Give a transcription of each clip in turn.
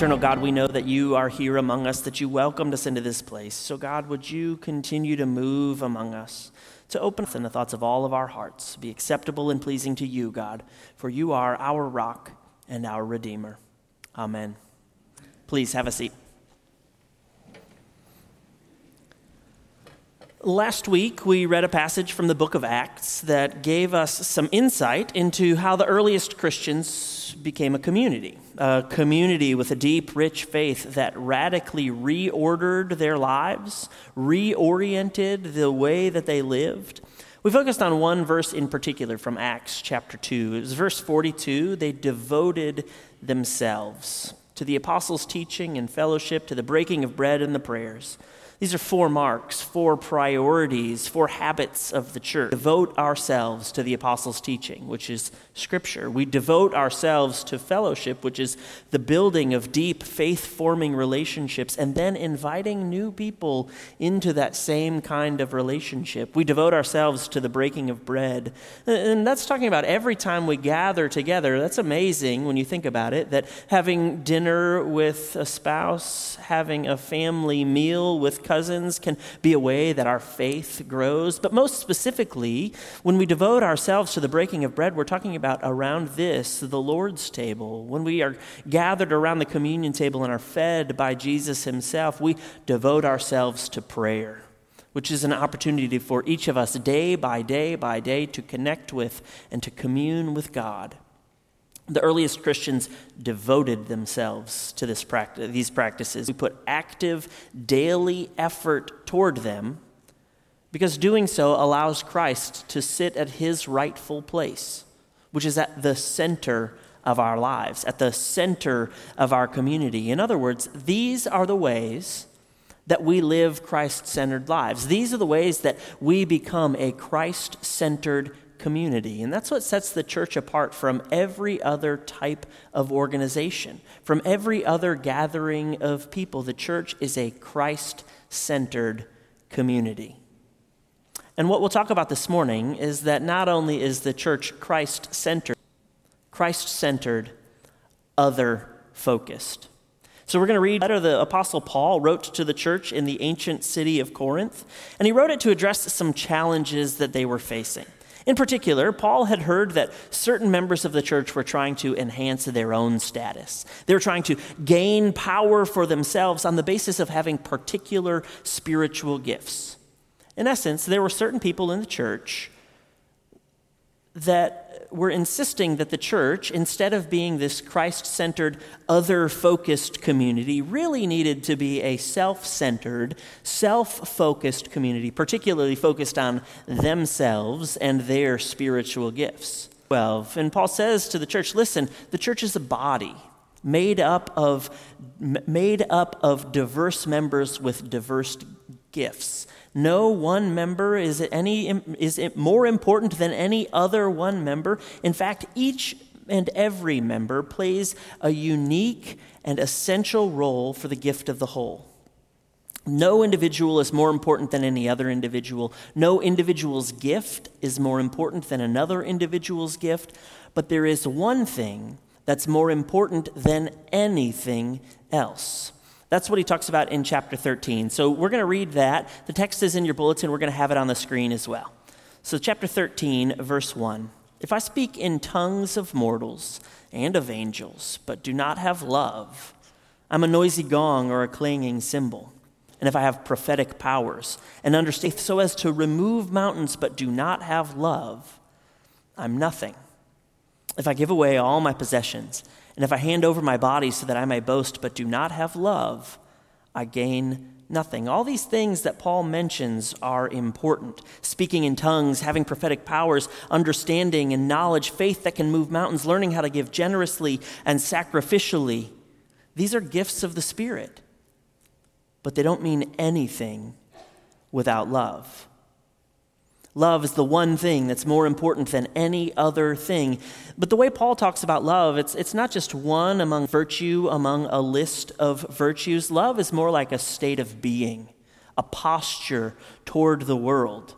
Eternal God, we know that you are here among us, that you welcomed us into this place. So, God, would you continue to move among us, to open us in the thoughts of all of our hearts, be acceptable and pleasing to you, God, for you are our rock and our Redeemer. Amen. Please have a seat. Last week, we read a passage from the book of Acts that gave us some insight into how the earliest Christians became a community. A community with a deep, rich faith that radically reordered their lives, reoriented the way that they lived. We focused on one verse in particular from Acts chapter 2. It was verse 42. They devoted themselves to the apostles' teaching and fellowship, to the breaking of bread and the prayers. These are four marks, four priorities, four habits of the church. Devote ourselves to the apostles' teaching, which is Scripture. We devote ourselves to fellowship, which is the building of deep, faith forming relationships, and then inviting new people into that same kind of relationship. We devote ourselves to the breaking of bread. And that's talking about every time we gather together. That's amazing when you think about it, that having dinner with a spouse, having a family meal with cousins can be a way that our faith grows. But most specifically, when we devote ourselves to the breaking of bread, we're talking about around this, the Lord's table. When we are gathered around the communion table and are fed by Jesus himself, we devote ourselves to prayer which is an opportunity for each of us day by day by day to connect with and to commune with God. The earliest Christians devoted themselves to this practice, these practices. We put active daily effort toward them because doing so allows Christ to sit at his rightful place, which is at the center of our lives, at the center of our community. In other words, these are the ways that we live Christ centered lives. These are the ways that we become a Christ centered community. And that's what sets the church apart from every other type of organization, from every other gathering of people. The church is a Christ centered community. And what we'll talk about this morning is that not only is the church Christ centered, Christ centered, other focused. So we're going to read a letter the Apostle Paul wrote to the church in the ancient city of Corinth, and he wrote it to address some challenges that they were facing. In particular, Paul had heard that certain members of the church were trying to enhance their own status. They were trying to gain power for themselves on the basis of having particular spiritual gifts. In essence, there were certain people in the church that were insisting that the church, instead of being this Christ centered, other focused community, really needed to be a self centered, self focused community, particularly focused on themselves and their spiritual gifts. 12. And Paul says to the church, listen, the church is a body made up of made up of diverse members with diverse gifts. No one member is, any, is more important than any other one member. In fact, each and every member plays a unique and essential role for the gift of the whole. No individual is more important than any other individual. No individual's gift is more important than another individual's gift. But there is one thing that's more important than anything else. That's what he talks about in chapter 13. So we're going to read that. The text is in your bulletin. We're going to have it on the screen as well. So, chapter 13, verse 1. If I speak in tongues of mortals and of angels, but do not have love, I'm a noisy gong or a clanging cymbal. And if I have prophetic powers and understand so as to remove mountains, but do not have love, I'm nothing. If I give away all my possessions, and if I hand over my body so that I may boast, but do not have love, I gain nothing. All these things that Paul mentions are important speaking in tongues, having prophetic powers, understanding and knowledge, faith that can move mountains, learning how to give generously and sacrificially. These are gifts of the Spirit, but they don't mean anything without love. Love is the one thing that's more important than any other thing. But the way Paul talks about love, it's, it's not just one among virtue, among a list of virtues. Love is more like a state of being, a posture toward the world.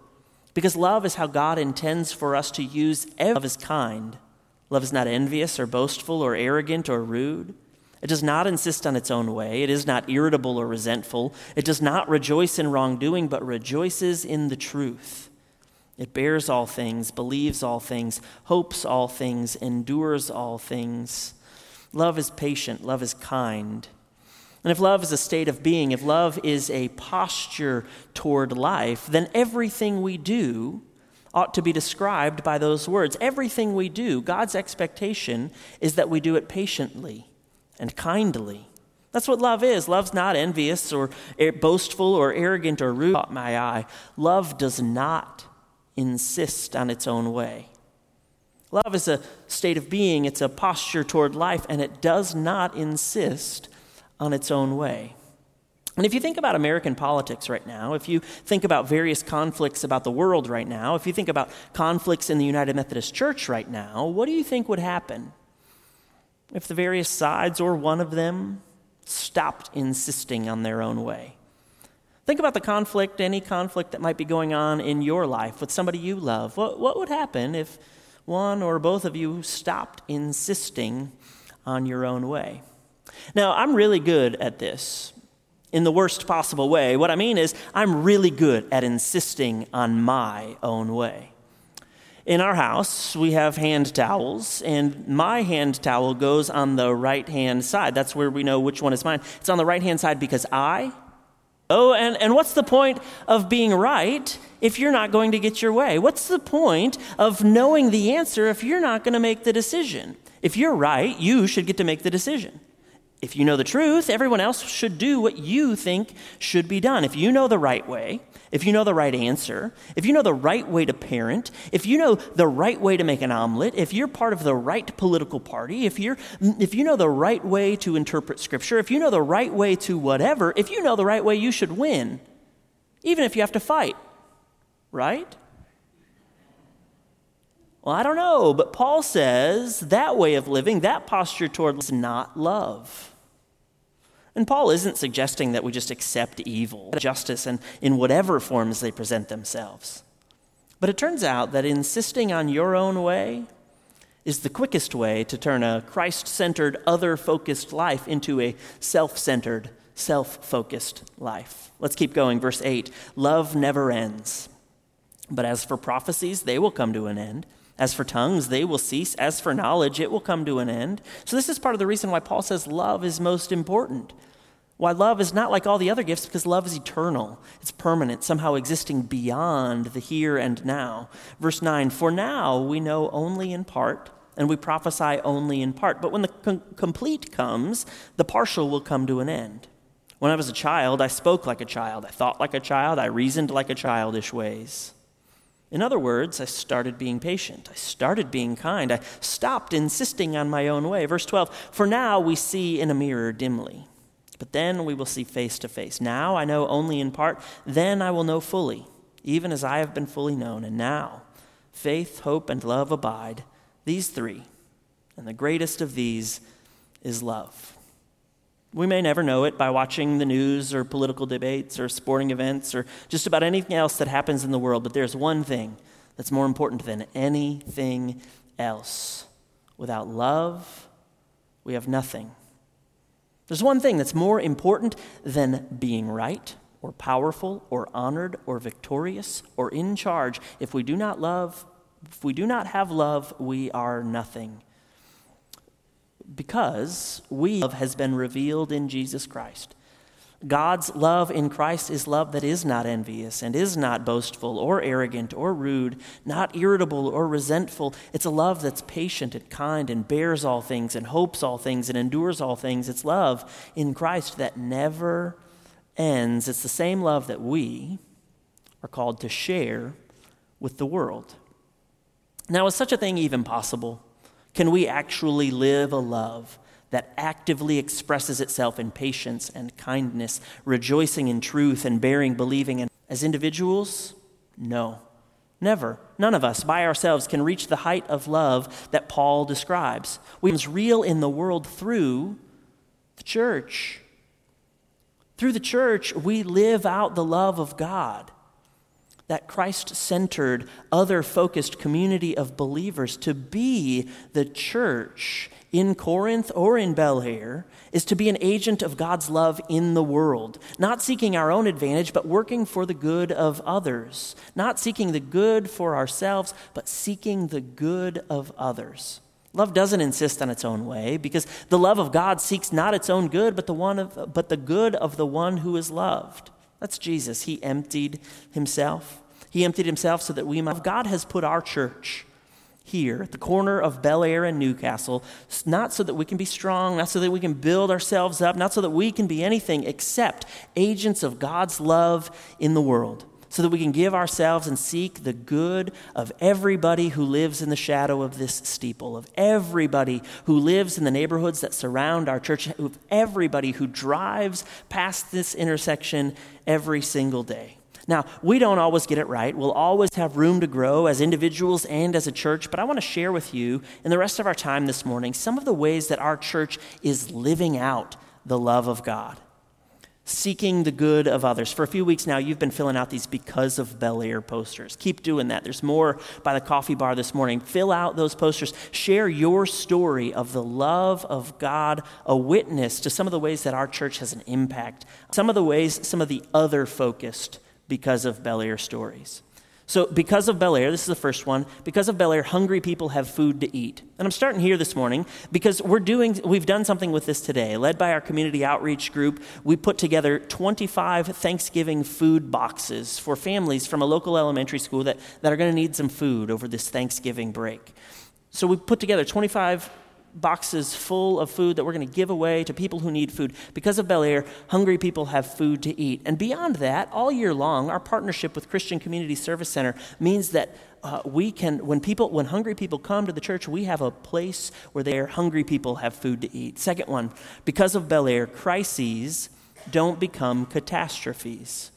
Because love is how God intends for us to use every love is kind. Love is not envious or boastful or arrogant or rude. It does not insist on its own way. It is not irritable or resentful. It does not rejoice in wrongdoing, but rejoices in the truth. It bears all things, believes all things, hopes all things, endures all things. Love is patient, love is kind. And if love is a state of being, if love is a posture toward life, then everything we do ought to be described by those words. Everything we do, God's expectation is that we do it patiently and kindly. That's what love is. Love's not envious or boastful or arrogant or rude. My eye. Love does not insist on its own way. Love is a state of being, it's a posture toward life, and it does not insist on its own way. And if you think about American politics right now, if you think about various conflicts about the world right now, if you think about conflicts in the United Methodist Church right now, what do you think would happen if the various sides or one of them stopped insisting on their own way? Think about the conflict, any conflict that might be going on in your life with somebody you love. What, what would happen if one or both of you stopped insisting on your own way? Now, I'm really good at this in the worst possible way. What I mean is, I'm really good at insisting on my own way. In our house, we have hand towels, and my hand towel goes on the right hand side. That's where we know which one is mine. It's on the right hand side because I Oh, and, and what's the point of being right if you're not going to get your way? What's the point of knowing the answer if you're not going to make the decision? If you're right, you should get to make the decision. If you know the truth, everyone else should do what you think should be done. If you know the right way, if you know the right answer, if you know the right way to parent, if you know the right way to make an omelet, if you're part of the right political party, if, you're, if you know the right way to interpret Scripture, if you know the right way to whatever, if you know the right way, you should win, even if you have to fight, right? Well, I don't know, but Paul says that way of living, that posture toward is not love. And Paul isn't suggesting that we just accept evil, justice, and in whatever forms they present themselves. But it turns out that insisting on your own way is the quickest way to turn a Christ centered, other focused life into a self centered, self focused life. Let's keep going. Verse 8 Love never ends. But as for prophecies, they will come to an end. As for tongues, they will cease. As for knowledge, it will come to an end. So, this is part of the reason why Paul says love is most important. Why love is not like all the other gifts, because love is eternal, it's permanent, somehow existing beyond the here and now. Verse 9 For now we know only in part, and we prophesy only in part. But when the com- complete comes, the partial will come to an end. When I was a child, I spoke like a child, I thought like a child, I reasoned like a childish ways. In other words, I started being patient. I started being kind. I stopped insisting on my own way. Verse 12 For now we see in a mirror dimly, but then we will see face to face. Now I know only in part, then I will know fully, even as I have been fully known. And now faith, hope, and love abide, these three, and the greatest of these is love. We may never know it by watching the news or political debates or sporting events or just about anything else that happens in the world, but there's one thing that's more important than anything else. Without love, we have nothing. There's one thing that's more important than being right or powerful or honored or victorious or in charge. If we do not love, if we do not have love, we are nothing because we love has been revealed in Jesus Christ. God's love in Christ is love that is not envious and is not boastful or arrogant or rude, not irritable or resentful. It's a love that's patient and kind and bears all things and hopes all things and endures all things. It's love in Christ that never ends. It's the same love that we are called to share with the world. Now, is such a thing even possible? Can we actually live a love that actively expresses itself in patience and kindness, rejoicing in truth and bearing, believing? And as individuals, no. Never. None of us by ourselves can reach the height of love that Paul describes. We real in the world through the church. Through the church, we live out the love of God that Christ centered, other focused community of believers to be the church in Corinth or in Bellaire is to be an agent of God's love in the world, not seeking our own advantage, but working for the good of others, not seeking the good for ourselves, but seeking the good of others. Love doesn't insist on its own way because the love of God seeks not its own good, but the, one of, but the good of the one who is loved. That's Jesus. He emptied himself. He emptied himself so that we might. God has put our church here at the corner of Bellaire and Newcastle, not so that we can be strong, not so that we can build ourselves up, not so that we can be anything except agents of God's love in the world, so that we can give ourselves and seek the good of everybody who lives in the shadow of this steeple, of everybody who lives in the neighborhoods that surround our church, of everybody who drives past this intersection every single day. Now, we don't always get it right. We'll always have room to grow as individuals and as a church, but I want to share with you in the rest of our time this morning some of the ways that our church is living out the love of God, seeking the good of others. For a few weeks now, you've been filling out these Because of Bellaire posters. Keep doing that. There's more by the coffee bar this morning. Fill out those posters. Share your story of the love of God, a witness to some of the ways that our church has an impact, some of the ways, some of the other focused because of Bellaire stories. So, because of Bellaire, this is the first one. Because of Bellaire, hungry people have food to eat. And I'm starting here this morning because we're doing, we've done something with this today. Led by our community outreach group, we put together 25 Thanksgiving food boxes for families from a local elementary school that, that are going to need some food over this Thanksgiving break. So, we put together 25 boxes full of food that we're going to give away to people who need food. Because of Bellaire, hungry people have food to eat. And beyond that, all year long, our partnership with Christian Community Service Center means that uh, we can, when people, when hungry people come to the church, we have a place where their hungry people have food to eat. Second one, because of Bellaire, crises don't become catastrophes.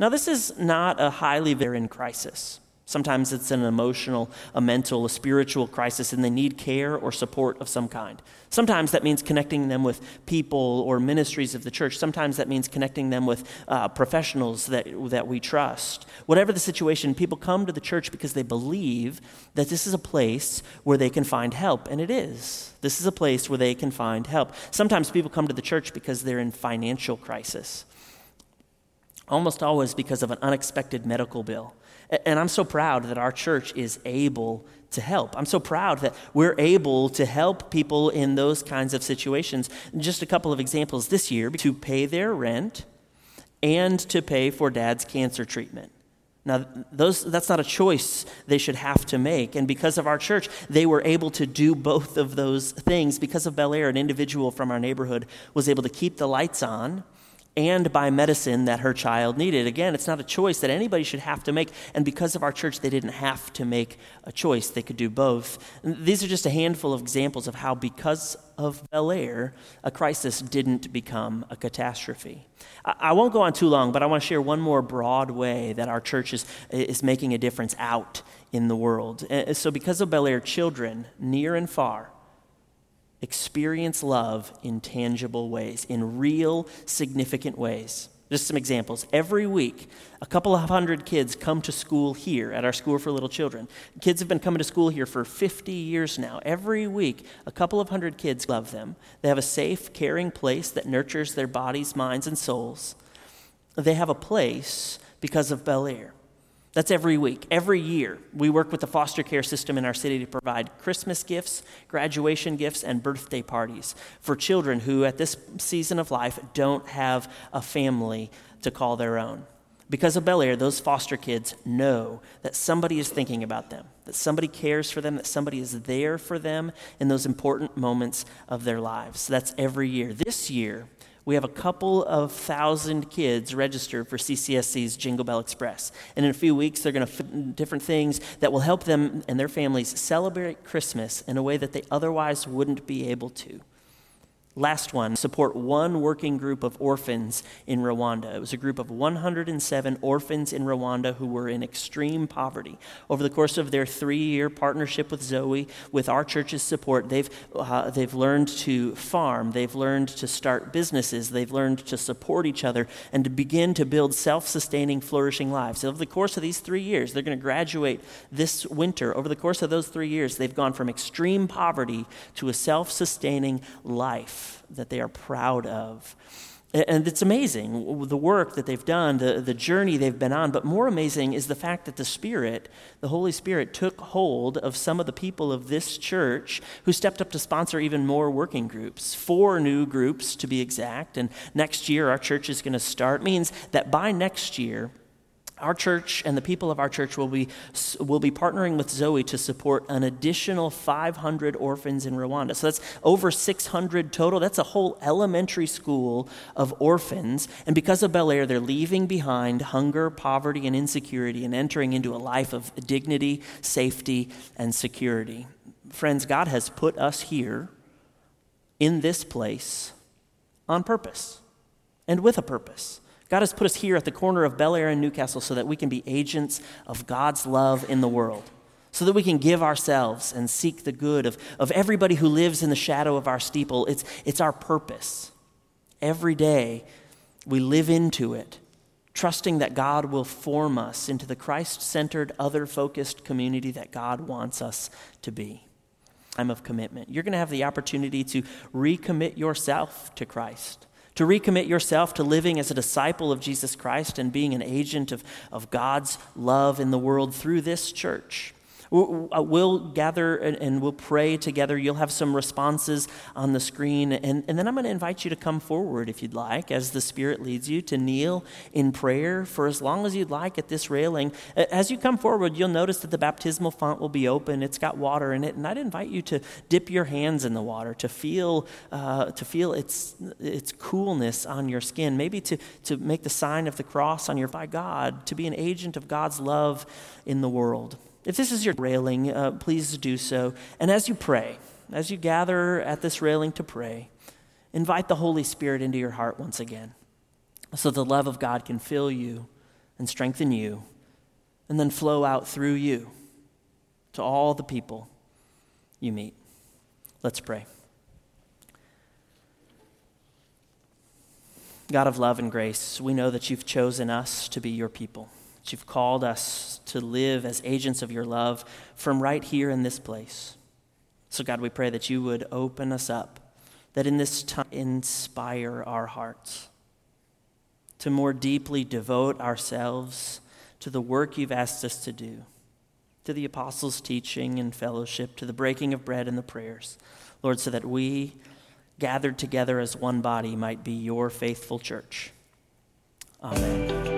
Now, this is not a highly varying crisis. Sometimes it's an emotional, a mental, a spiritual crisis, and they need care or support of some kind. Sometimes that means connecting them with people or ministries of the church. Sometimes that means connecting them with uh, professionals that, that we trust. Whatever the situation, people come to the church because they believe that this is a place where they can find help, and it is. This is a place where they can find help. Sometimes people come to the church because they're in financial crisis, almost always because of an unexpected medical bill and I'm so proud that our church is able to help. I'm so proud that we're able to help people in those kinds of situations. Just a couple of examples this year to pay their rent and to pay for dad's cancer treatment. Now, those, that's not a choice they should have to make. And because of our church, they were able to do both of those things. Because of Bellaire, an individual from our neighborhood was able to keep the lights on and buy medicine that her child needed. Again, it's not a choice that anybody should have to make. And because of our church, they didn't have to make a choice. They could do both. And these are just a handful of examples of how, because of Bellaire, a crisis didn't become a catastrophe. I, I won't go on too long, but I want to share one more broad way that our church is, is making a difference out in the world. Uh, so, because of Bellaire, children near and far, experience love in tangible ways, in real, significant ways. Just some examples. Every week, a couple of hundred kids come to school here at our School for Little Children. Kids have been coming to school here for 50 years now. Every week, a couple of hundred kids love them. They have a safe, caring place that nurtures their bodies, minds, and souls. They have a place because of Bellaire. That's every week. Every year, we work with the foster care system in our city to provide Christmas gifts, graduation gifts, and birthday parties for children who, at this season of life, don't have a family to call their own. Because of Bellaire, those foster kids know that somebody is thinking about them, that somebody cares for them, that somebody is there for them in those important moments of their lives. That's every year. This year, we have a couple of thousand kids registered for CCSC's Jingle Bell Express. And in a few weeks, they're going to fit different things that will help them and their families celebrate Christmas in a way that they otherwise wouldn't be able to. Last one, support one working group of orphans in Rwanda. It was a group of 107 orphans in Rwanda who were in extreme poverty. Over the course of their three year partnership with Zoe, with our church's support, they've, uh, they've learned to farm, they've learned to start businesses, they've learned to support each other, and to begin to build self sustaining, flourishing lives. over the course of these three years, they're going to graduate this winter. Over the course of those three years, they've gone from extreme poverty to a self sustaining life that they are proud of. And it's amazing the work that they've done, the, the journey they've been on. But more amazing is the fact that the Spirit, the Holy Spirit, took hold of some of the people of this church who stepped up to sponsor even more working groups, four new groups to be exact. And next year, our church is going to start. Means that by next year, our church and the people of our church will be, will be partnering with Zoe to support an additional 500 orphans in Rwanda. So that's over 600 total. That's a whole elementary school of orphans. And because of Bellaire, they're leaving behind hunger, poverty, and insecurity and entering into a life of dignity, safety, and security. Friends, God has put us here in this place on purpose and with a purpose. God has put us here at the corner of Bellaire and Newcastle so that we can be agents of God's love in the world, so that we can give ourselves and seek the good of, of everybody who lives in the shadow of our steeple. It's, it's our purpose. Every day we live into it, trusting that God will form us into the Christ centered, other focused community that God wants us to be. Time of commitment. You're going to have the opportunity to recommit yourself to Christ to recommit yourself to living as a disciple of Jesus Christ and being an agent of, of God's love in the world through this church. Uh, we'll gather and we'll pray together. You'll have some responses on the screen. And, and then I'm going to invite you to come forward if you'd like, as the Spirit leads you, to kneel in prayer for as long as you'd like at this railing. As you come forward, you'll notice that the baptismal font will be open. It's got water in it. And I'd invite you to dip your hands in the water, to feel, uh, to feel its, its coolness on your skin, maybe to, to make the sign of the cross on your by God, to be an agent of God's love in the world. If this is your railing, uh, please do so. And as you pray, as you gather at this railing to pray, invite the Holy Spirit into your heart once again so the love of God can fill you and strengthen you and then flow out through you to all the people you meet. Let's pray. God of love and grace, we know that you've chosen us to be your people you've called us to live as agents of your love from right here in this place. So, God, we pray that you would open us up, that in this time inspire our hearts to more deeply devote ourselves to the work you've asked us to do, to the apostles' teaching and fellowship, to the breaking of bread and the prayers. Lord, so that we, gathered together as one body, might be your faithful church. Amen.